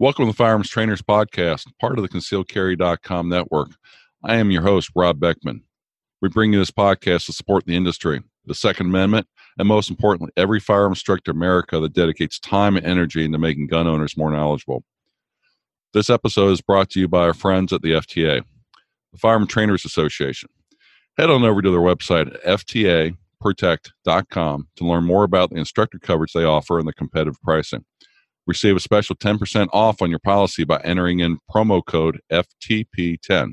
Welcome to the Firearms Trainers Podcast, part of the ConcealedCarry.com network. I am your host, Rob Beckman. We bring you this podcast to support the industry, the Second Amendment, and most importantly, every firearms instructor in America that dedicates time and energy into making gun owners more knowledgeable. This episode is brought to you by our friends at the FTA, the Firearm Trainers Association. Head on over to their website at ftaprotect.com to learn more about the instructor coverage they offer and the competitive pricing. Receive a special 10% off on your policy by entering in promo code FTP10.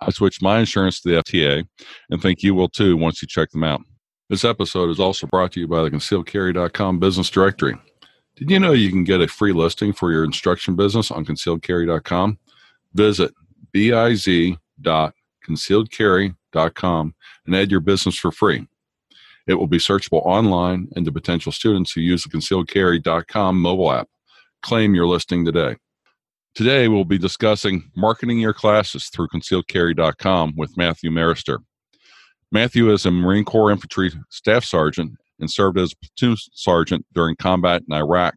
I switched my insurance to the FTA and think you will too once you check them out. This episode is also brought to you by the concealedcarry.com business directory. Did you know you can get a free listing for your instruction business on concealedcarry.com? Visit biz.concealedcarry.com and add your business for free. It will be searchable online and to potential students who use the concealedcarry.com mobile app. Claim your listing today. Today, we'll be discussing marketing your classes through concealedcarry.com with Matthew Maruster. Matthew is a Marine Corps Infantry Staff Sergeant and served as platoon sergeant during combat in Iraq.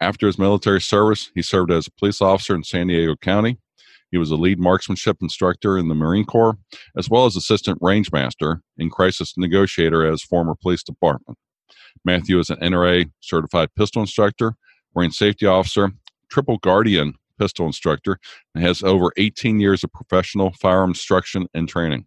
After his military service, he served as a police officer in San Diego County. He was a lead marksmanship instructor in the Marine Corps, as well as assistant range master and crisis negotiator as former police department. Matthew is an NRA certified pistol instructor Marine Safety Officer, Triple Guardian pistol instructor, and has over 18 years of professional firearm instruction and training.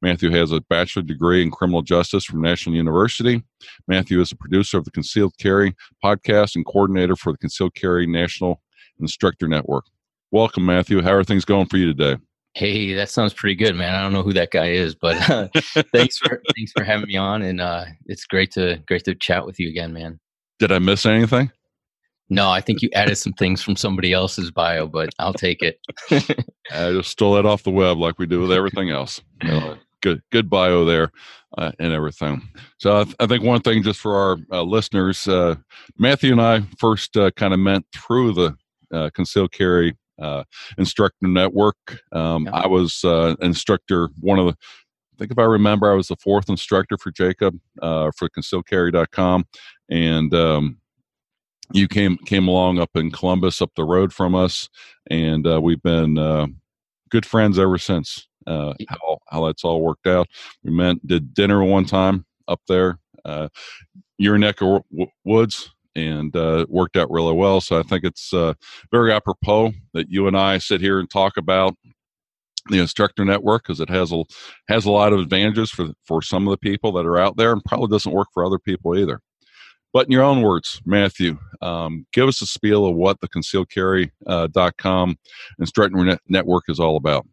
Matthew has a bachelor degree in criminal justice from National University. Matthew is a producer of the Concealed Carry podcast and coordinator for the Concealed Carry National Instructor Network. Welcome, Matthew. How are things going for you today? Hey, that sounds pretty good, man. I don't know who that guy is, but uh, thanks for thanks for having me on, and uh, it's great to great to chat with you again, man. Did I miss anything? No, I think you added some things from somebody else's bio, but I'll take it. I just stole that off the web like we do with everything else. Uh, good, good bio there uh, and everything. So I, th- I, think one thing just for our uh, listeners, uh, Matthew and I first uh, kind of met through the uh, concealed carry instructor network. Um, yeah. I was an instructor, one of the I think if I remember, I was the fourth instructor for Jacob uh, for concealedcarry.com. And um, you came came along up in Columbus, up the road from us, and uh, we've been uh, good friends ever since. Uh, how how that's all worked out. We met, did dinner one time up there, uh, your neck of w- woods, and uh, worked out really well. So I think it's uh, very apropos that you and I sit here and talk about the instructor network because it has a has a lot of advantages for for some of the people that are out there, and probably doesn't work for other people either. But in your own words, Matthew, um, give us a spiel of what the concealedcarry.com uh, instructor network is all about.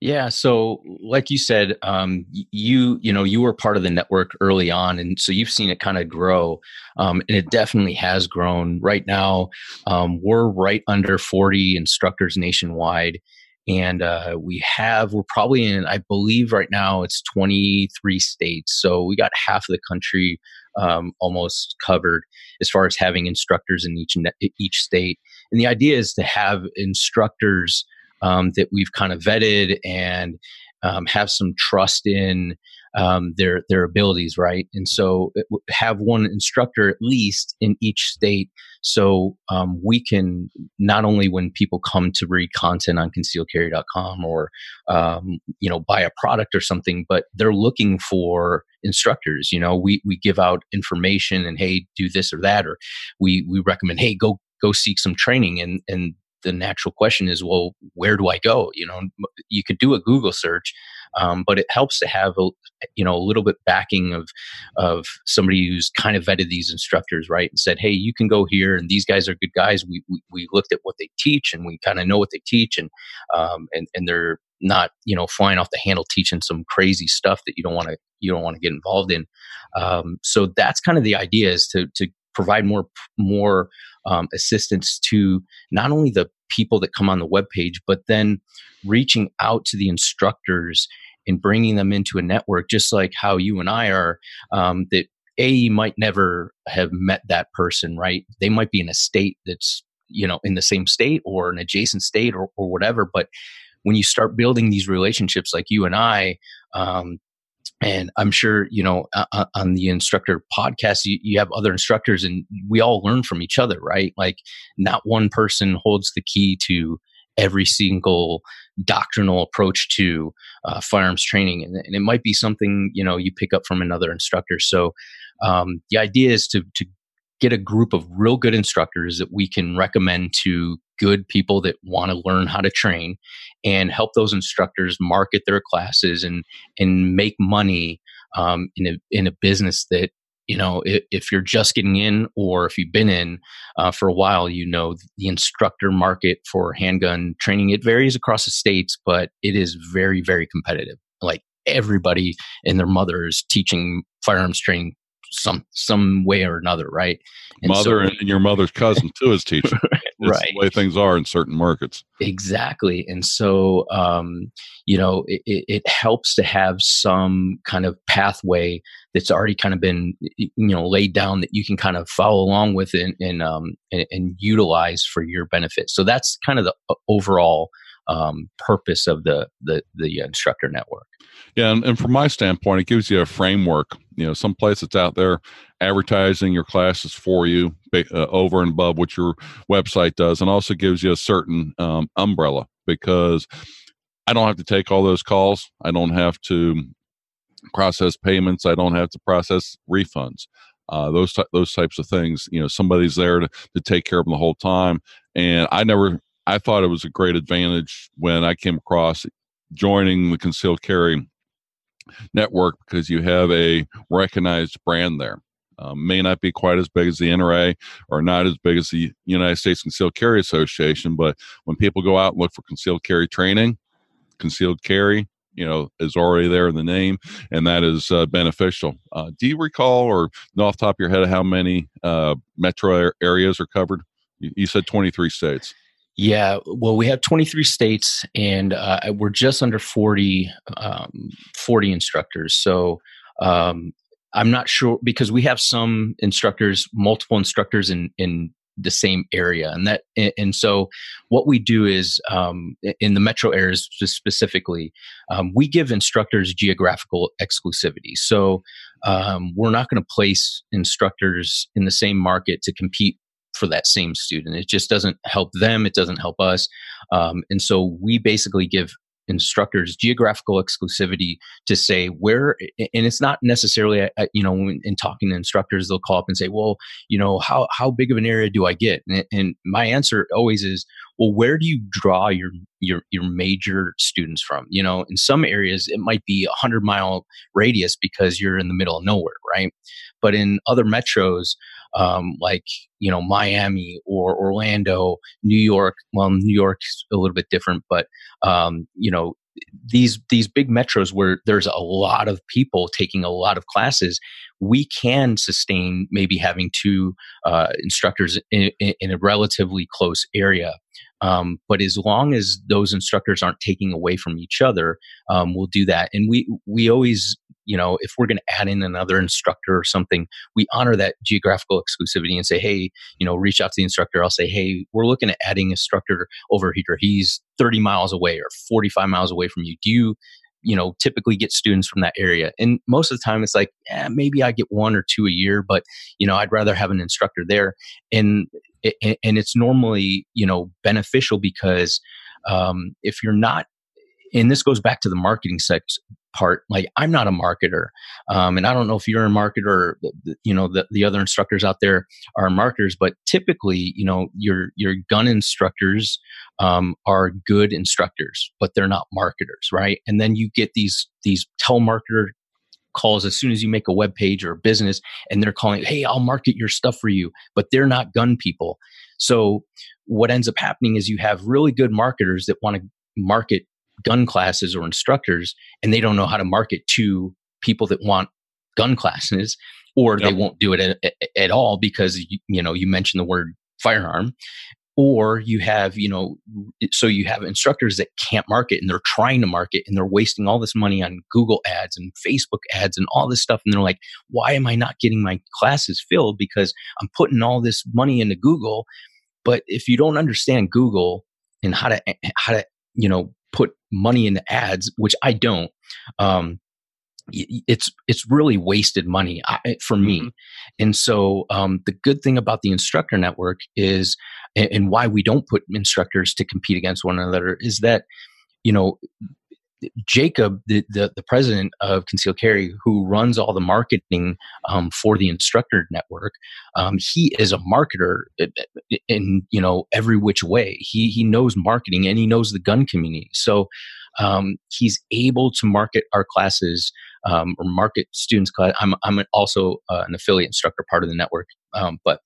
Yeah, so like you said, um, you you know you were part of the network early on, and so you've seen it kind of grow, um, and it definitely has grown. Right now, um, we're right under forty instructors nationwide, and uh, we have we're probably in I believe right now it's twenty three states, so we got half of the country um, almost covered as far as having instructors in each each state. And the idea is to have instructors um, that we've kind of vetted and um, have some trust in um, their their abilities, right? And so have one instructor at least in each state, so um, we can not only when people come to read content on concealedcarry.com or um, you know buy a product or something, but they're looking for instructors. You know, we we give out information and hey, do this or that, or we we recommend hey, go go seek some training and and the natural question is well where do i go you know you could do a google search um, but it helps to have a you know a little bit backing of of somebody who's kind of vetted these instructors right and said hey you can go here and these guys are good guys we we, we looked at what they teach and we kind of know what they teach and um, and and they're not you know flying off the handle teaching some crazy stuff that you don't want to you don't want to get involved in um, so that's kind of the idea is to to provide more more um, assistance to not only the people that come on the web page, but then reaching out to the instructors and bringing them into a network, just like how you and I are. Um, that a you might never have met that person, right? They might be in a state that's you know in the same state or an adjacent state or, or whatever, but when you start building these relationships like you and I, um, and i'm sure you know uh, on the instructor podcast you, you have other instructors and we all learn from each other right? Like not one person holds the key to every single doctrinal approach to uh, firearms training. And, and, it might be something you know you pick up from another instructor. So um, the idea is to, to get a group of real good instructors that we can recommend to good people that want to learn how to train and help those instructors market their classes and and make money um, in a in a business that you know if, if, you're just getting in or if you've been in uh, for a while you know the instructor market for handgun training it varies across the states but it is very very competitive. Like everybody and their mother is teaching firearms training some some way or another, right? And Mother so, and your mother's cousin too is teaching. right. the way things are in certain markets. Exactly. And so, um, you know, it, it, helps to have some kind of pathway that's already kind of been, you know, laid down that you can kind of follow along with and, and, um, and, and utilize for your benefit. So that's kind of the overall um, purpose of the, the the instructor network. Yeah, and, and from my standpoint, it gives you a framework. You know, some place that's out there advertising your classes for you uh, over and above what your website does, and also gives you a certain um, umbrella because I don't have to take all those calls. I don't have to process payments. I don't have to process refunds. Uh, those those types of things. You know, somebody's there to, to take care of them the whole time. And I never I thought it was a great advantage when I came across joining the concealed carry network because you have a recognized brand there. Um, may not be quite as big as the NRA or not as big as the United States Concealed Carry Association, but when people go out and look for concealed carry training, concealed carry, you know, is already there in the name, and that is uh, beneficial. Uh, do you recall or off top of your head how many uh, metro areas are covered? You, you said 23 states. Yeah, well, we have 23 states, and uh, we're just under 40, um, 40 instructors. So um, I'm not sure because we have some instructors, multiple instructors in in the same area, and that and so what we do is um, in the metro areas specifically, um, we give instructors geographical exclusivity. So um, we're not going to place instructors in the same market to compete for that same student. It just doesn't help them. It doesn't help us. Um, and so we basically give instructors geographical exclusivity to say where and it's not necessarily you know in talking to instructors they'll call up and say well you know how how big of an area do i get and, and my answer always is well where do you draw your your your major students from you know in some areas it might be a 100 mile radius because you're in the middle of nowhere right but in other metros um, like you know Miami or Orlando, New York. Well, New York's a little bit different, but um, you know these these big metros where there's a lot of people taking a lot of classes we can sustain maybe having two uh, instructors in, in, a relatively close area um, but as long as those instructors aren't taking away from each other, um, we'll do that. And we we always, you know, if we're going to add in another instructor or something, we honor that geographical exclusivity and say, hey, you know, reach out to the instructor. I'll say, hey, we're looking at adding instructor over here. He's 30 miles away or 45 miles away from you. Do you you know typically get students from that area and most of the time it's like eh, maybe i get one or two a year but you know i'd rather have an instructor there and and it's normally you know beneficial because um, if you're not and this goes back to the marketing sex part like i'm not a marketer um, and i don't know if you're a marketer or you know the, the other instructors out there are marketers but typically you know your your gun instructors um, are good instructors but they're not marketers right and then you get these these telemarketer calls as soon as you make a web page or a business and they're calling, hey, I'll market your stuff for you, but they're not gun people. So what ends up happening is you have really good marketers that want to market gun classes or instructors and they don't know how to market to people that want gun classes or yep. they won't do it at, at, all because you, you know you mentioned the word firearm or you have you know so you have instructors that can't market and they're trying to market and they're wasting all this money on google ads and facebook ads and all this stuff and they're like why am i not getting my classes filled because i'm putting all this money into google but if you don't understand google and how to eh, eh, how to you know put money into ads which i don't um, it's it's really wasted money for me mm-hmm. and so um, the good thing about the instructor network is and, and why we don't put instructors to compete against one another is that you know Jacob, the, the, the, president of Conceal Carry, who runs all the marketing um, for the instructor network, um, he is a marketer in you know every which way. He he knows marketing and he knows the gun community. So um, he's able to market our classes um, or market students. Class. I'm I'm also uh, an affiliate instructor, part of the network, um, but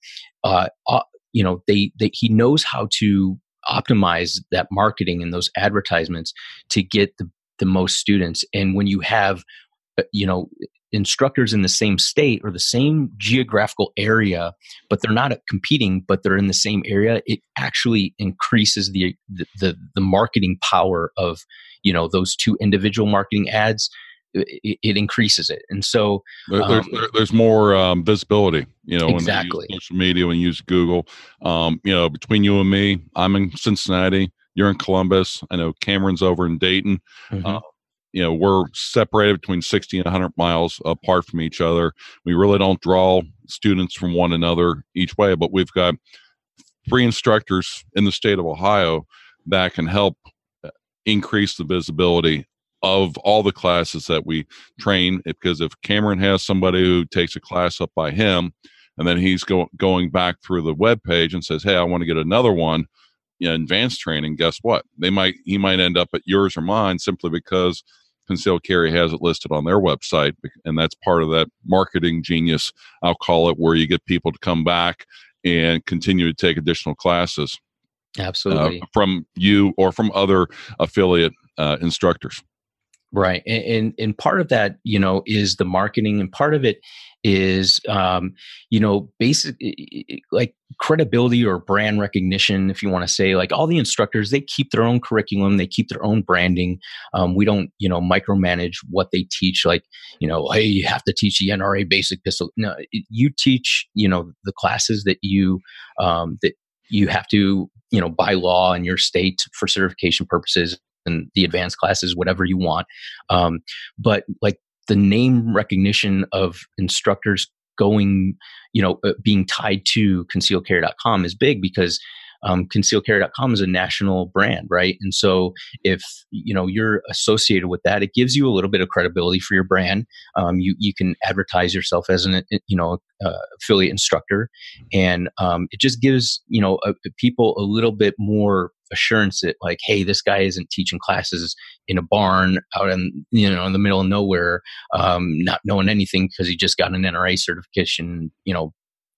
uh, uh, you know they, they he knows how to optimize that marketing and those advertisements to get the the most students. And when you have uh, you know instructors in the same state or the same geographical area but they're not competing but they're in the same area it actually increases the the, the, marketing power of you know those two individual marketing ads. It, it increases it. And so there, um, there's, there's more um, visibility you know exactly. social media when you use google. Um, you know between you and me i'm in cincinnati you're in columbus i know cameron's over in dayton mm-hmm. uh, you know we're separated between 60 and 100 miles apart from each other we really don't draw students from one another each way but we've got three instructors in the state of ohio that can help increase the visibility of all the classes that we train because if cameron has somebody who takes a class up by him and then he's go, going back through the web page and says hey i want to get another one in advanced training guess what? They might he might end up at yours or mine simply because concealed carry has it listed on their website and that's part of that marketing genius i'll call it where you get people to come back and continue to take additional classes absolutely. uh, from you or from other affiliate uh, instructors right and, and, and part of that you know is the marketing and part of it is um, you know basic like credibility or brand recognition if you want to say like all the instructors they keep their own curriculum they keep their own branding um, we don't you know micromanage what they teach like you know hey you have to teach the nra basic pistol no you teach you know the classes that you um, that you have to you know by law in your state for certification purposes and the advanced classes whatever you want. Um, but like the name recognition of instructors going you know uh, being tied to concealcarry.com is big because um, concealcarry.com is a national brand right? And so if you know you're associated with that it gives you a little bit of credibility for your brand. Um, you you can advertise yourself as an you know uh, affiliate instructor. And um, it just gives you know uh, people a little bit more assurance that like hey this guy isn't teaching classes in a barn out in you know in the middle of nowhere um, not knowing anything because he just got an nra certification you know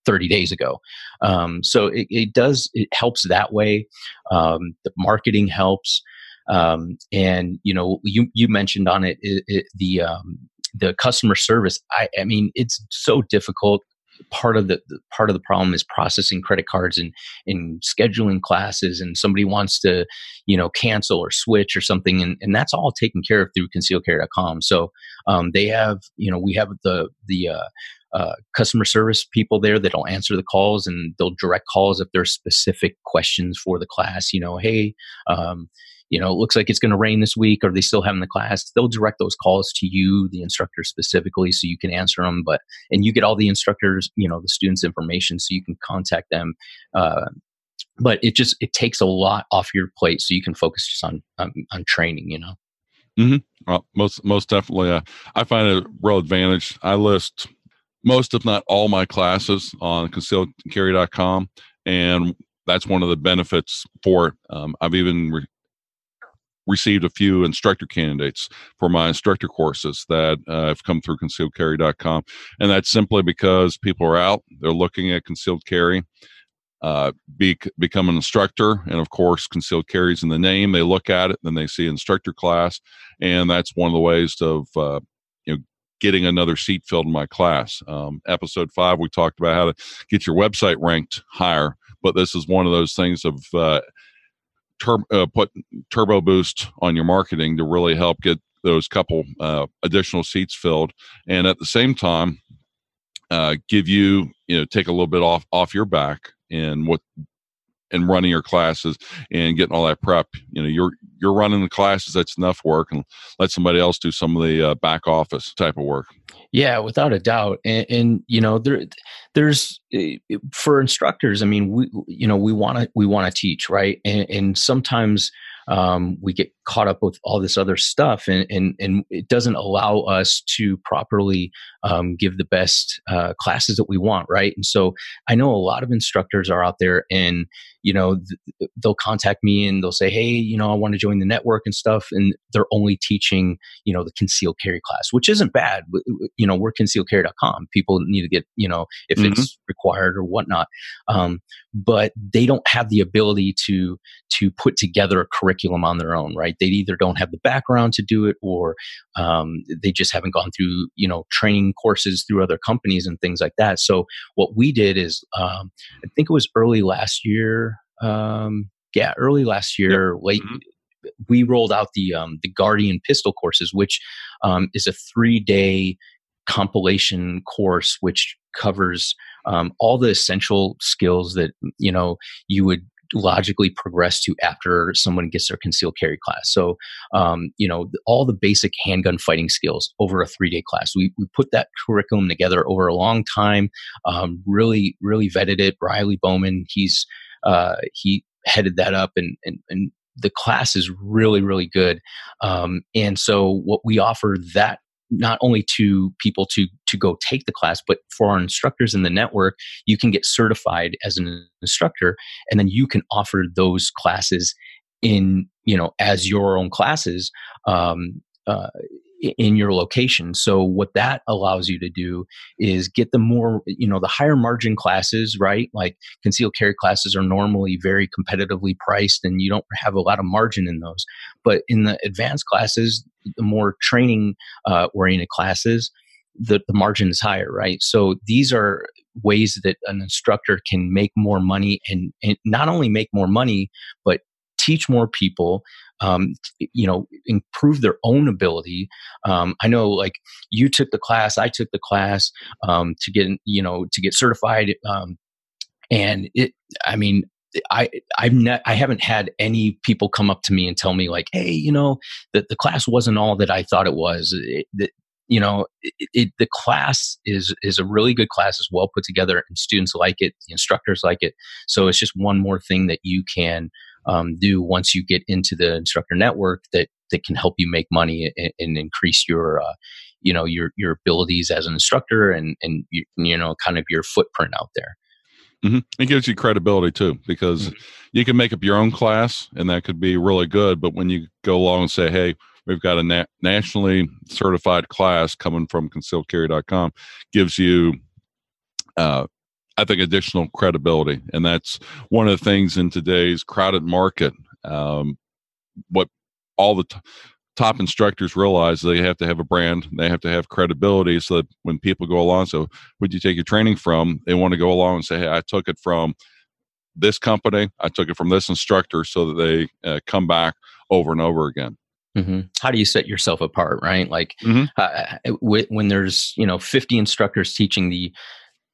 30 days ago. Um, so it, it, does, it helps that way. Um, the marketing helps. Um, and, you know, you, you mentioned on it, it, it the, um, the customer service. I, I mean, it's so difficult part of the, part of the problem is processing credit cards and and scheduling classes and somebody wants to you know cancel or switch or something and, and that's all taken care of through concealcarry.com so um, they have you know we have the the uh, uh, customer service people there that'll answer the calls and they'll direct calls if there's specific questions for the class. You know, hey, um, you know, it looks like it's going to rain this week. Are they still having the class? They'll direct those calls to you, the instructor specifically, so you can answer them. But and you get all the instructors, you know, the students' information, so you can contact them. Uh, but it just it takes a lot off your plate, so you can focus just on on, on training. You know. Mm-hmm. Well, most most definitely, uh, I find a real advantage. I list most, if not all, my classes on concealedcarry.com, and that's one of the benefits for it. Um, I've even re- received a few instructor candidates for my instructor courses that uh, have come through concealedcarry.com, and that's simply because people are out, they're looking at concealed carry. Uh, be, become an instructor, and of course, concealed carries in the name. They look at it, then they see instructor class, and that's one of the ways of uh, you know getting another seat filled in my class. Um, episode five, we talked about how to get your website ranked higher, but this is one of those things of uh, tur- uh, put turbo boost on your marketing to really help get those couple uh, additional seats filled, and at the same time, uh, give you you know take a little bit off off your back and what and running your classes and getting all that prep. You know, you're you're running the classes. That's enough work, and let somebody else do some of the uh, back office type of work. Yeah, without a doubt, and, and you know there, there's eh, for instructors. I mean, we you know we want to we want to teach, right? And, and sometimes um, we get caught up with all this other stuff and, and, and it doesn't allow us to properly um, give the best uh, classes that we want right? And so i know a lot of instructors are out there and you know th- they'll contact me and they'll say hey you know i want to join the network and stuff and they're only teaching you know the concealed carry class which isn't bad you know we're concealedcarry.com people need to get you know if mm-hmm. it's required or whatnot. Um, but they don't have the ability to to put together a curriculum on their own right right? They either don't have the background to do it, or um, they just haven't gone through you know training courses through other companies and things like that. So what we did is, um, I think it was early last year. Um, yeah, early last year, yep. late. Mm-hmm. We rolled out the um, the Guardian Pistol courses, which um, is a three day compilation course which covers um, all the essential skills that you know you would logically progress to after someone gets their concealed carry class. So, um, you know, all the basic handgun fighting skills over a three day class. We, we put that curriculum together over a long time, um, really, really vetted it. Riley Bowman, he's, uh, he headed that up and, and, and the class is really really good um, and so what we offer that not only to people to to go take the class but for our instructors in the network you can get certified as an instructor and then you can offer those classes in you know as your own classes um, uh, in your location. So what that allows you to do is get the more, you know, the higher margin classes, right? Like concealed carry classes are normally very competitively priced and you don't have a lot of margin in those. But in the advanced classes, the more training uh, oriented classes, the, the margin is higher, right? So these are ways that an instructor can make more money and, and not only make more money, but teach more people um, you know improve their own ability um, i know like you took the class i took the class um, to get you know to get certified um, and it i mean I I've ne- I haven't had any people come up to me and tell me like, hey, you know, that the class wasn't all that I thought it was. It, you know, it, the class is is a really good class. It's well put together, and students like it. The instructors like it. So it's just one more thing that you can um, do once you get into the instructor network that that can help you make money and, and increase your uh, you know your your abilities as an instructor and and you, you know kind of your footprint out there mm-hmm. it gives you credibility too because mm-hmm. you can make up your own class and that could be really good but when you go along and say hey we've got a na- nationally certified class coming from concealedcarry.com gives you uh, I think additional credibility, and that's one of the things in today's crowded market. Um, what all the t- top instructors realize they have to have a brand, they have to have credibility, so that when people go along, so would you take your training from? They want to go along and say, "Hey, I took it from this company, I took it from this instructor," so that they uh, come back over and over again. Mm-hmm. How do you set yourself apart, right? Like mm-hmm. uh, when there's you know 50 instructors teaching the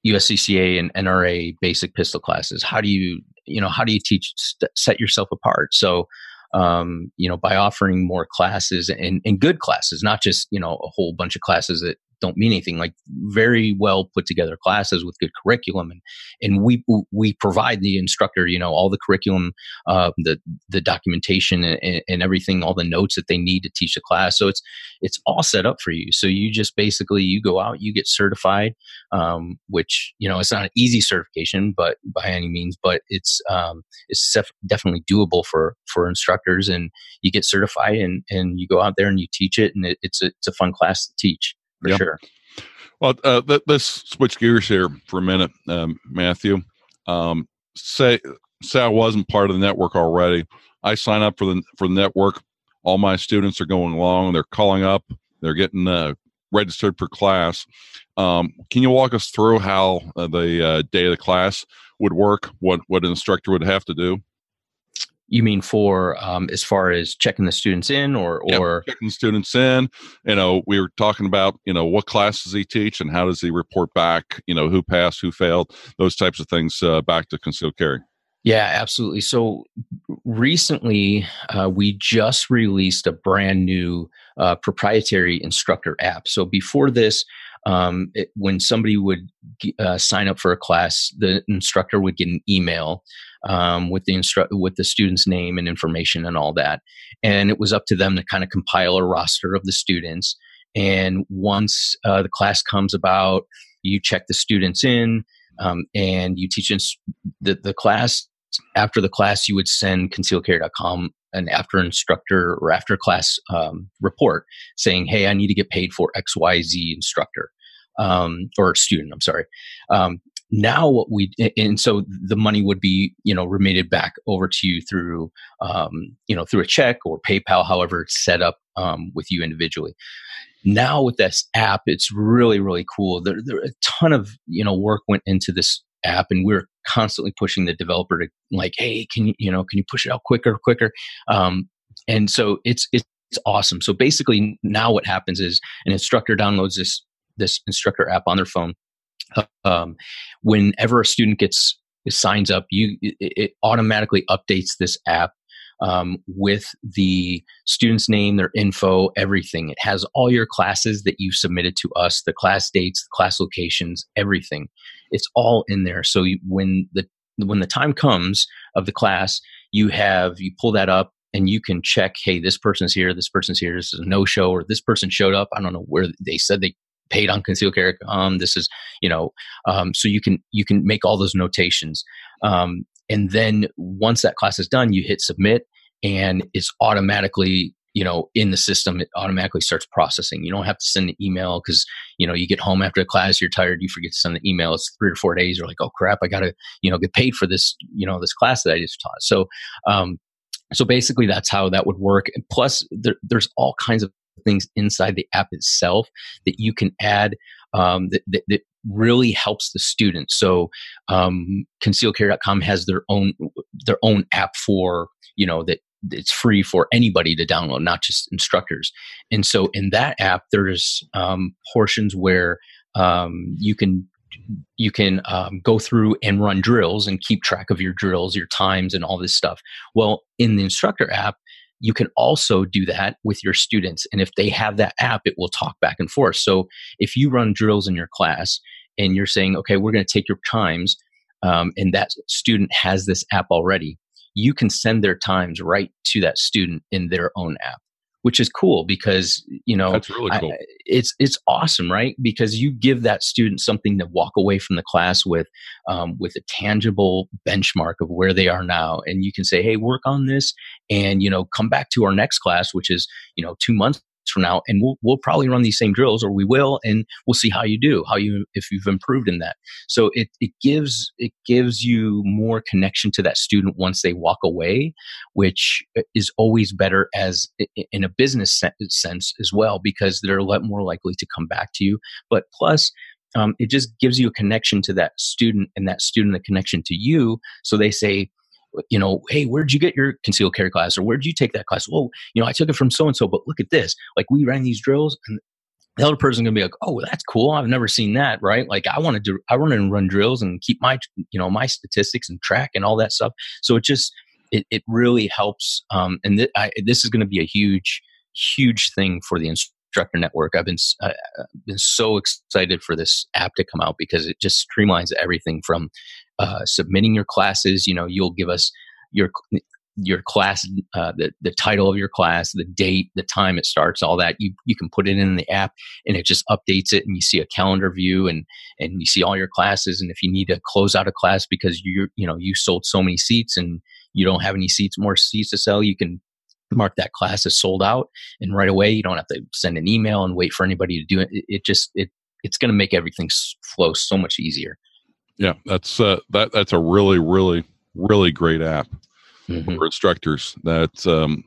USCCA and NRA basic pistol classes. How do you, you know, how do you teach, st- set yourself apart? So, um, you know, by offering more classes and, and good classes, not just, you know, a whole bunch of classes that don't mean anything like very well put together classes with good curriculum and and we we provide the instructor you know all the curriculum uh, the the documentation and, and, everything all the notes that they need to teach the class. So it's it's all set up for you. So you just basically you go out you get certified um, which you know it's not an easy certification but by any means but it's um, it's def- definitely doable for for instructors and you get certified and and you go out there and you teach it and it, it's a, it's a fun class to teach for yep. sure. Well, uh, let, us switch gears here for a minute, um, Matthew. Um, say say I wasn't part of the network already. I sign up for the for the network. All my students are going along. They're calling up. They're getting uh, registered for class. Um, can you walk us through how uh, the uh, day of the class would work? What what an instructor would have to do? You mean for um, as far as checking the students in, or or checking the students in? You know, we were talking about you know what classes he teach and how does he report back? You know, who passed, who failed, those types of things uh, back to concealed carry. Yeah, absolutely. So recently, uh, we just released a brand new uh, proprietary instructor app. So before this, um, it, when somebody would uh, sign up for a class, the instructor would get an email um, with the instru- with the student's name and information and all that, and it was up to them to kind of compile a roster of the students. And once uh, the class comes about, you check the students in. Um, and you teach ins- the, the class after the class, you would send concealcarry.com an after instructor or after class um, report saying, "Hey, I need to get paid for X Y Z instructor um, or student." I'm sorry. Um, now, what we and so the money would be you know remitted back over to you through um, you know through a check or PayPal, however it's set up um, with you individually. Now with this app, it's really really cool. There, there a ton of you know work went into this app and we're constantly pushing the developer to like hey can you you know can you push it out quicker quicker um, and so it's it's awesome so basically now what happens is an instructor downloads this this instructor app on their phone um, whenever a student gets signs up you it, it automatically updates this app um, with the student's name, their info, everything. It has all your classes that you submitted to us, the class dates, the class locations, everything. It's all in there. So you, when the when the time comes of the class, you have you pull that up and you can check. Hey, this person's here. This person's here. This is a no show, or this person showed up. I don't know where they said they paid on concealed carry. Um, this is you know, um, so you can you can make all those notations. Um, and then once that class is done, you hit submit, and it's automatically you know in the system it automatically starts processing you don't have to send an email because you know you get home after a class you're tired you forget to send the email it's three or four days you're like oh crap i gotta you know get paid for this you know this class that i just taught so um so basically that's how that would work and plus there, there's all kinds of things inside the app itself that you can add um, that, that, that really helps the student. So um, concealcarry.com has their own their own app for you know that it's free for anybody to download, not just instructors. And so in that app, there's um, portions where um, you can you can um, go through and run drills and keep track of your drills, your times, and all this stuff. Well, in the instructor app, you can also do that with your students. And if they have that app, it will talk back and forth. So if you run drills in your class and you're saying, okay, we're going to take your times, um, and that student has this app already, you can send their times right to that student in their own app which is cool because you know that's really cool. I, it's it's awesome, right? Because you give that student something to walk away from the class with, um, with a tangible benchmark of where they are now, and you can say, "Hey, work on this," and you know, come back to our next class, which is you know two months from now and we'll we'll probably run these same drills or we will and we'll see how you do how you if you've improved in that. So it it gives it gives you more connection to that student once they walk away which is always better as in a business sense as well because they're a lot more likely to come back to you. But plus um, it just gives you a connection to that student and that student a connection to you so they say you know, hey, where'd you get your concealed carry class or where'd you take that class? Well, you know, I took it from so and so, but look at this. Like we ran these drills and the other person's gonna be like, oh, that's cool. I've never seen that, right? Like I want to do, I want to run drills and keep my, you know, my statistics and track and all that stuff. So it just, it, it really helps. Um, and th- I, this is going to be a huge, huge thing for the instructor network. I've been, uh, been so excited for this app to come out because it just streamlines everything from uh, submitting your classes. You know, you'll give us your your class, uh, the the title of your class, the date, the time it starts, all that. You you can put it in the app, and it just updates it, and you see a calendar view, and and you see all your classes. And if you need to close out a class because you you know you sold so many seats and you don't have any seats more seats to sell, you can mark that class as sold out, and right away you don't have to send an email and wait for anybody to do it. It, it just it it's going to make everything flow so much easier. Yeah, that's uh, that that's a really really really great app mm-hmm. for instructors. that um,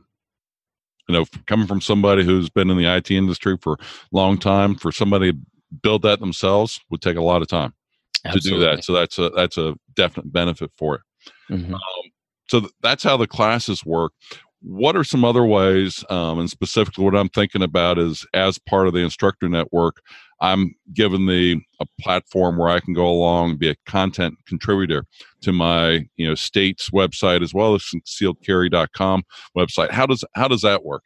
you know coming from somebody who's been in the IT industry for a long time. For somebody to build that themselves would take a lot of time Absolutely. to do that. So that's a that's a definite benefit for it. Mm-hmm. Um, so th- that's how the classes work. What are some other ways, um, and specifically what I'm thinking about is as part of the instructor network, I'm given the a platform where I can go along be a content contributor to my you know state's website as well as concealedcarry.com website. How does how does that work?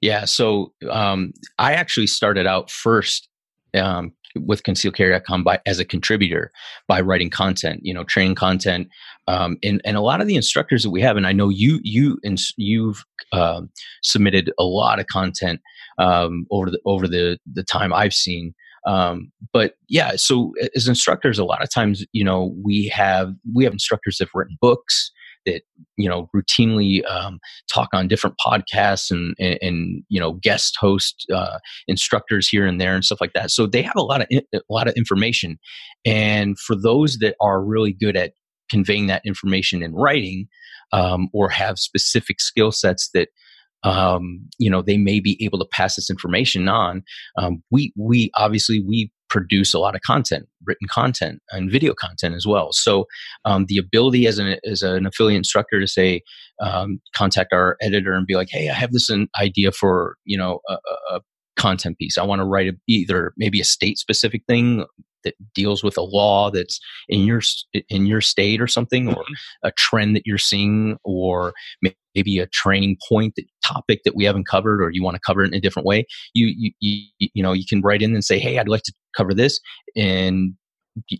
Yeah, so um, I actually started out first um, with concealcarry.com by as a contributor by writing content, you know, training content, um, and and a lot of the instructors that we have, and I know you you and you've uh, submitted a lot of content um, over the over the the time I've seen. Um, but yeah, so as instructors, a lot of times, you know, we have we have instructors that have written books that you know routinely um, talk on different podcasts and, and, and you know guest host uh, instructors here and there and stuff like that. So they have a lot of a lot of information, and for those that are really good at conveying that information in writing um, or have specific skill sets that um, you know they may be able to pass this information on um, we we obviously we produce a lot of content written content and video content as well so um, the ability as an as an affiliate instructor to say um, contact our editor and be like hey i have this an idea for you know a, a content piece i want to write a, either maybe a state specific thing that deals with a law that's in your in your state or something or mm-hmm. a trend that you're seeing or maybe a training point that topic that we haven't covered or you want to cover it in a different way you you you, you know you can write in and say hey i'd like to cover this and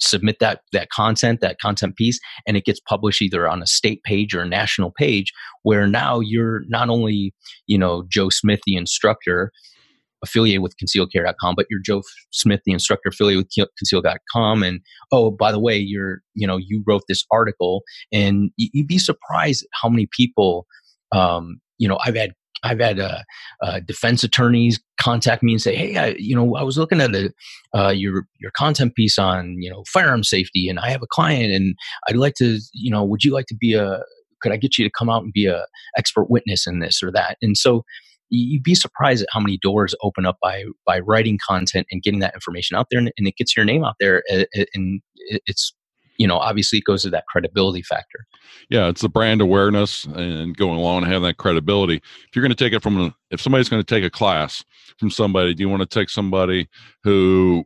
submit that that content that content piece and it gets published either on a state page or a national page where now you're not only you know joe smith the instructor affiliated with concealcarry.com, but you're Joe Smith, the instructor affiliated with conceal.com. And oh, by the way, you're, you know, you wrote this article and you'd be surprised how many people, um, you know, I've had I've had uh, uh, defense attorneys contact me and say, "Hey, I, you know, I was looking at a, uh, your your content piece on you know firearm safety, and I have a client, and I'd like to, you know, would you like to be a? Could I get you to come out and be a expert witness in this or that?" And so you'd be surprised at how many doors open up by by writing content and getting that information out there and, and it gets your name out there and it's you know obviously it goes to that credibility factor. Yeah it's the brand awareness and going along and having that credibility. If you're going to take it from if somebody's going to take a class from somebody do you want to take somebody who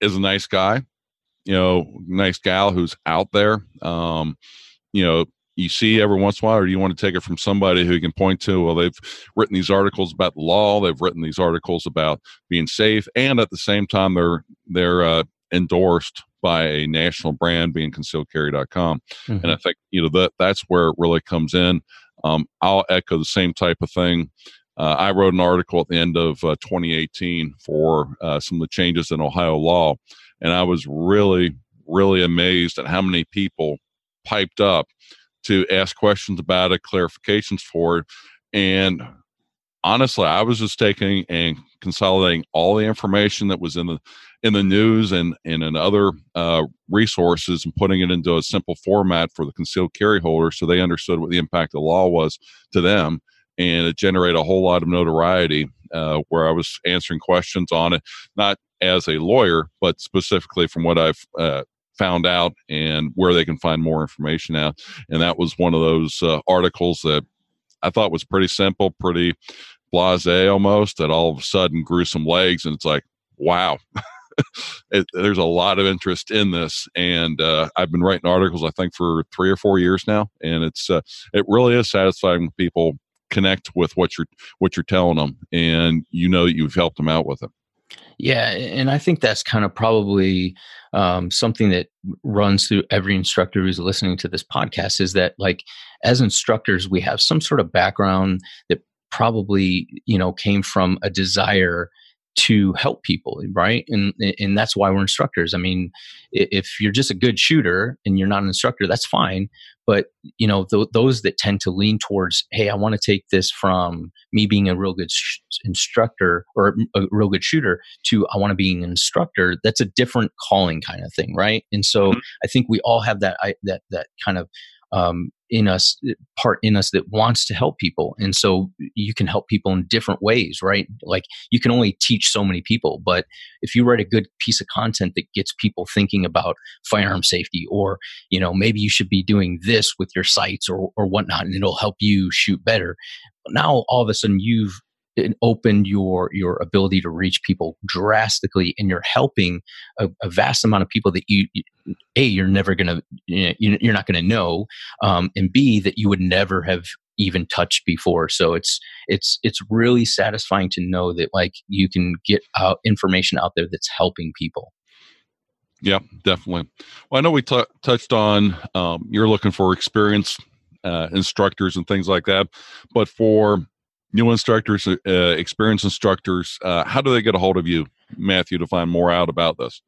is a nice guy you know nice gal who's out there um you know you see every once in a while, or do you want to take it from somebody who can point to, well, they've written these articles about the law, they've written these articles about being safe, and at the same time, they're they're uh, endorsed by a national brand, being concealedcarry.com. Mm-hmm. And I think you know that that's where it really comes in. Um, I'll echo the same type of thing. Uh, I wrote an article at the end of uh, 2018 for uh, some of the changes in Ohio law, and I was really, really amazed at how many people piped up to ask questions about it, clarifications for it. And honestly, I was just taking and consolidating all the information that was in the in the news and, and in other uh, resources and putting it into a simple format for the concealed carry holder so they understood what the impact of the law was to them and it generated a whole lot of notoriety uh, where I was answering questions on it, not as a lawyer, but specifically from what I've uh, found out and where they can find more information out. And that was one of those uh, articles that I thought was pretty simple, pretty blase almost, that all of a sudden grew some legs. And it's like, wow. it, there's a lot of interest in this, and uh, I've been writing articles I think for three or four years now, and it's uh, it really is satisfying when people connect with what you're what you're telling them, and you know that you've helped them out with it. Yeah, and I think that's kind of probably um, something that runs through every instructor who's listening to this podcast is that, like, as instructors, we have some sort of background that probably you know came from a desire to help people right? And and that's why we're instructors. I mean if you're just a good shooter and you're not an instructor that's fine. But you know th- those that tend to lean towards hey i want to take this from me being a real good sh- instructor or a real good shooter to i want to be an instructor that's a different calling kind of thing right? And so mm-hmm. i think we all have that I, that that kind of um, in us part in us that wants to help people. And so you can help people in different ways right? Like you can only teach so many people but if you write a good piece of content that gets people thinking about firearm safety or you know maybe you should be doing this with your sights or or whatnot and it'll help you shoot better now all of a sudden you've it opened your your ability to reach people drastically and you're helping a, a vast amount of people that you, a you're never gonna you know, you're not gonna know um, and b that you would never have even touched before. So it's it's it's really satisfying to know that like you can get out information out there that's helping people. Yeah definitely. Well i know we t- touched on um, you're looking for experienced uh, instructors and things like that but for new instructors, uh, experienced instructors, uh, how do they get a hold of you, Matthew, to find more out about this?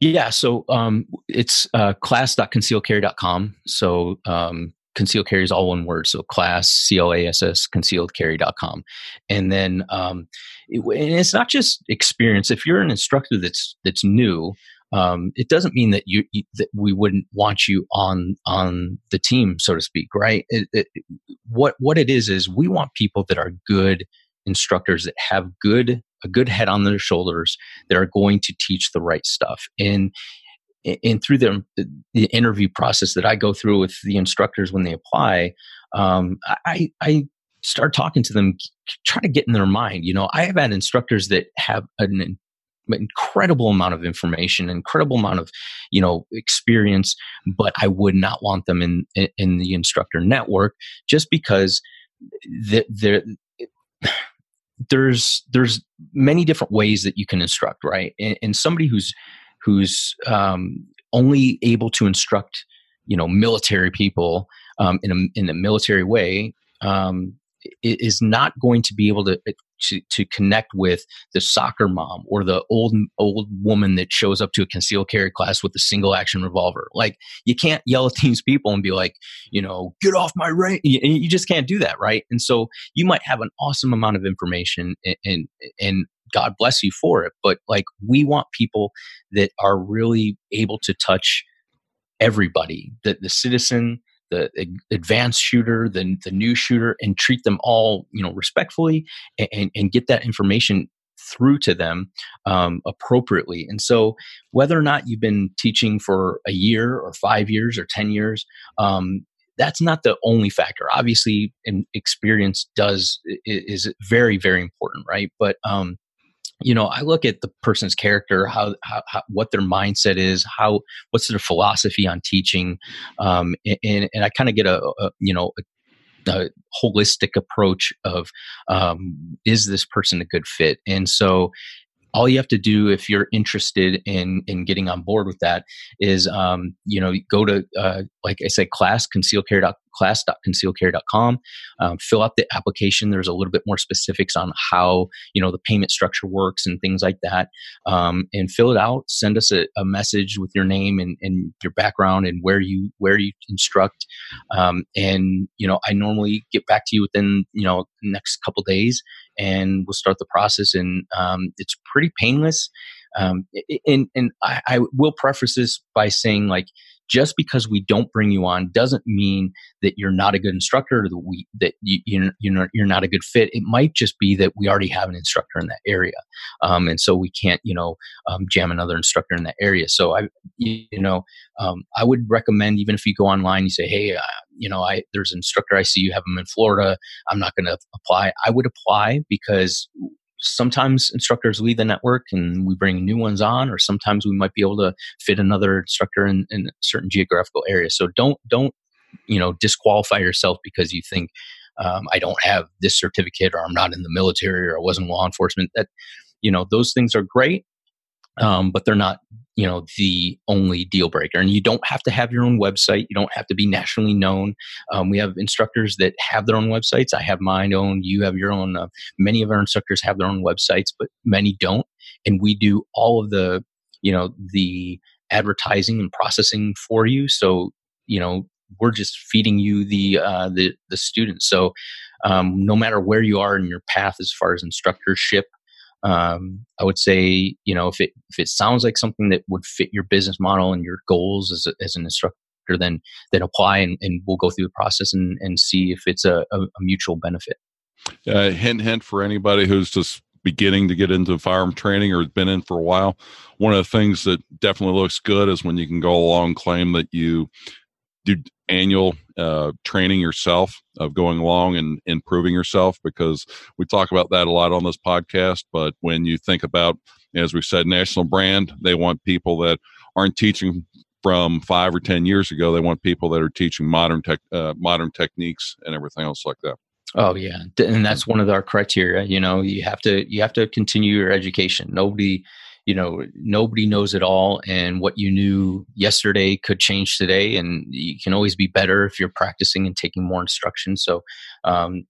Yeah, so um, it's uh, class.concealedcarry.com. So um, concealed carry is all one word. So class, C L A S S, concealedcarry.com. And then um, it, and it's not just experience. If you're an instructor that's that's new, um, it doesn't mean that you, that we wouldn't want you on on the team, so to speak, right? It, it, what what it is is we want people that are good instructors that have good a good head on their shoulders that are going to teach the right stuff and and through the, the interview process that I go through with the instructors when they apply, um, I, I start talking to them, try to get in their mind. You know, I have had instructors that have an incredible amount of information, incredible amount of you know experience, but I would not want them in in, the instructor network just because there there's there's many different ways that you can instruct, right? And, and somebody who's who's um, only able to instruct you know military people um, in a in a military way um, is not going to be able to to, to connect with the soccer mom or the old old woman that shows up to a concealed carry class with a single action revolver. Like you can't yell at these people and be like, you know, get off my range. You, you just can't do that, right? And so you might have an awesome amount of information and, and and God bless you for it, but like we want people that are really able to touch everybody, the the citizen, the advanced shooter, the the new shooter, and treat them all you know respectfully and and get that information through to them um, appropriately. And so, whether or not you've been teaching for a year or five years or ten years, um, that's not the only factor. Obviously, experience does is very very important, right? But um, you know i look at the person's character how, how, how, what their mindset is how what's their philosophy on teaching um, and, and i kind of get a, a, you know a, a holistic approach of um, is this person a good fit? And so all you have to do if you're interested in in getting on board with that is um, you know go to uh, like i said class concealedcarry.com class.concealedcarry.com. Um, fill out the application. There's a little bit more specifics on how you know the payment structure works and things like that. Um, and fill it out. Send us a, a message with your name and, and, your background and where you where you instruct. Um, and you know, I normally get back to you within you know next couple days, and we'll start the process. And um, it's pretty painless. Um, and and I, I will preface this by saying like just because we don't bring you on doesn't mean that you're not a good instructor or that we that you, you're not, you're not a good fit. It might just be that we already have an instructor in that area, um, and so we can't you know um, jam another instructor in that area. So I you know um, I would recommend even if you go online, you say, hey, uh, you know, I there's an instructor I see you have them in Florida. I'm not going to apply. I would apply because sometimes instructors leave the network and we bring new ones on or sometimes we might be able to fit another instructor in, in a certain geographical area. So don't don't you know disqualify yourself because you think um, i don't have this certificate or i'm not in the military or i wasn't law enforcement. That you know those things are great um, but they're not you know the only deal breaker. And you don't have to have your own website. You don't have to be nationally known. Um, we have instructors that have their own websites. I have mine own. You have your own. Uh, many of our instructors have their own websites but many don't. And we do all of the you know the advertising and processing for you. So you know we're just feeding you the uh, the the students. So um, no matter where you are in your path as far as instructorship um, I would say, you know, if it if it sounds like something that would fit your business model and your goals as, a, as an instructor, then then apply and, and we'll go through the process and, and see if it's a, a, a mutual benefit. Uh, hint, hint for anybody who's just beginning to get into firearm training or has been in for a while. One of the things that definitely looks good is when you can go along claim that you do annual uh, training yourself, of going along and improving yourself, because we talk about that a lot on this podcast. But when you think about, as we said, national brand, they want people that aren't teaching from five or ten years ago. They want people that are teaching modern tech, uh, modern techniques, and everything else like that. Oh yeah, and that's one of our criteria. You know, you have to you have to continue your education. Nobody, you know, nobody knows it all, and what you knew yesterday could change today, and you can always be better if you're practicing and taking more instruction. So, um,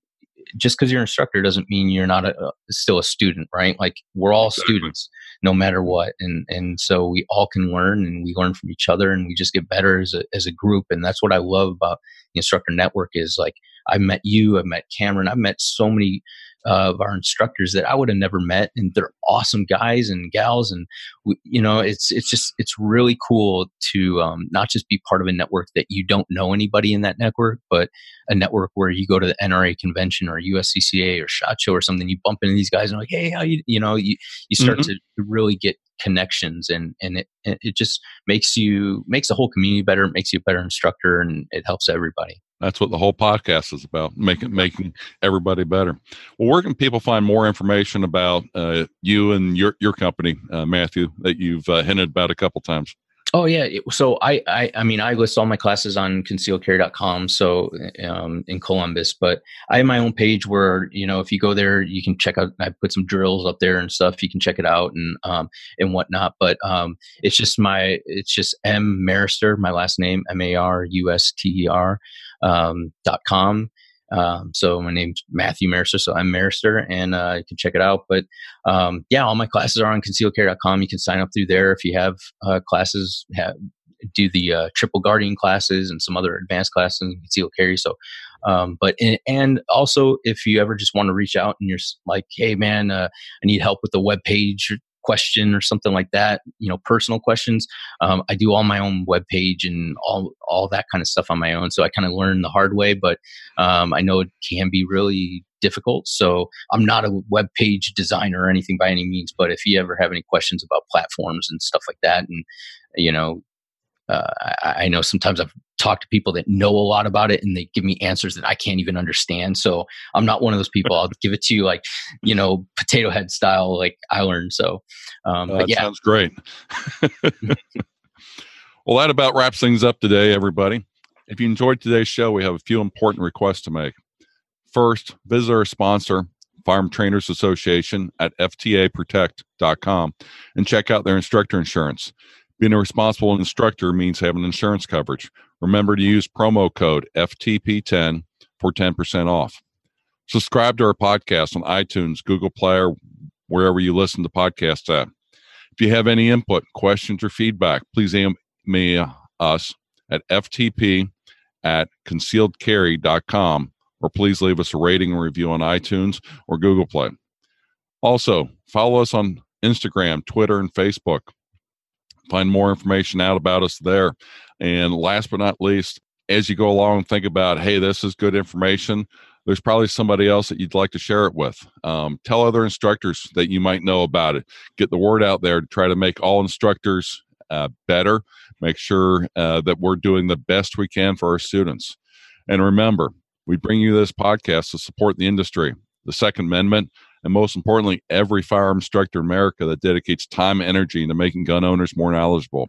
just because you're an instructor doesn't mean you're not a, still a student, right? Like we're all exactly. students, no matter what, and and so we all can learn, and we learn from each other, and we just get better as a as a group, and that's what I love about the instructor network is like I met you, I've met Cameron, I've met so many uh, of our instructors that I would have never met, and they're awesome guys and gals, and we, you know, it's it's just it's really cool to um, not just be part of a network that you don't know anybody in that network, but a network where you go to the NRA convention or USCCA or Shot Show or something, you bump into these guys and like, hey, how you you know, you you start mm-hmm. to really get connections and and it it just makes you makes the whole community better, makes you a better instructor, and it helps everybody. That's what the whole podcast is about, making making everybody better. Well, where can people find more information about uh, you and your your company, uh, Matthew, that you've uh, hinted about a couple times? Oh yeah. So I, I, I mean, I list all my classes on concealedcarry.com. So um, in Columbus, but I have my own page where you know if you go there, you can check out. I put some drills up there and stuff. You can check it out and um, and whatnot. But um, it's just my, it's just M Maruster, my last name M A R U S T E R um, com. Um, so my name's Matthew Maruster, so I'm Maruster, and uh, you can check it out. But um, yeah, all my classes are on concealedcarry.com. You can sign up through there if you have uh, classes. Have, do the uh, triple guardian classes and some other advanced classes in concealed carry. So, um, but and also if you ever just want to reach out and you're like, hey man, uh, I need help with the web page question or something like that, you know, personal questions. Um, I do all my own web page and all all that kind of stuff on my own. So I kind of learned the hard way, but um, I know it can be really difficult. So I'm not a web page designer or anything by any means. But if you ever have any questions about platforms and stuff like that, and you know, uh, I, I, know sometimes I've talked to people that know a lot about it and they give me answers that I can't even understand. So I'm not one of those people. I'll give it to you like, you know, potato head style, like I learned. So, um, that yeah. sounds great. well, that about wraps things up today, everybody. If you enjoyed today's show, we have a few important requests to make. First, visit our sponsor, Firearms Trainers Association at FTAProtect.com and check out their instructor insurance. Being a responsible instructor means having insurance coverage. Remember to use promo code FTP10 for 10% off. Subscribe to our podcast on iTunes, Google Play, or wherever you listen to podcasts at. If you have any input, questions, or feedback, please email uh, us at ftp at concealedcarry.com or please leave us a rating and review on iTunes or Google Play. Also, follow us on Instagram, Twitter, and Facebook. Find more information out about us there. And last but not least, as you go along, think about, hey, this is good information. There's probably somebody else that you'd like to share it with. Um, tell other instructors that you might know about it. Get the word out there to try to make all instructors uh, better. Make sure uh, that we're doing the best we can for our students. And remember, we bring you this podcast to support the industry. The Second Amendment and most importantly, every firearm instructor in America that dedicates time and energy into making gun owners more knowledgeable.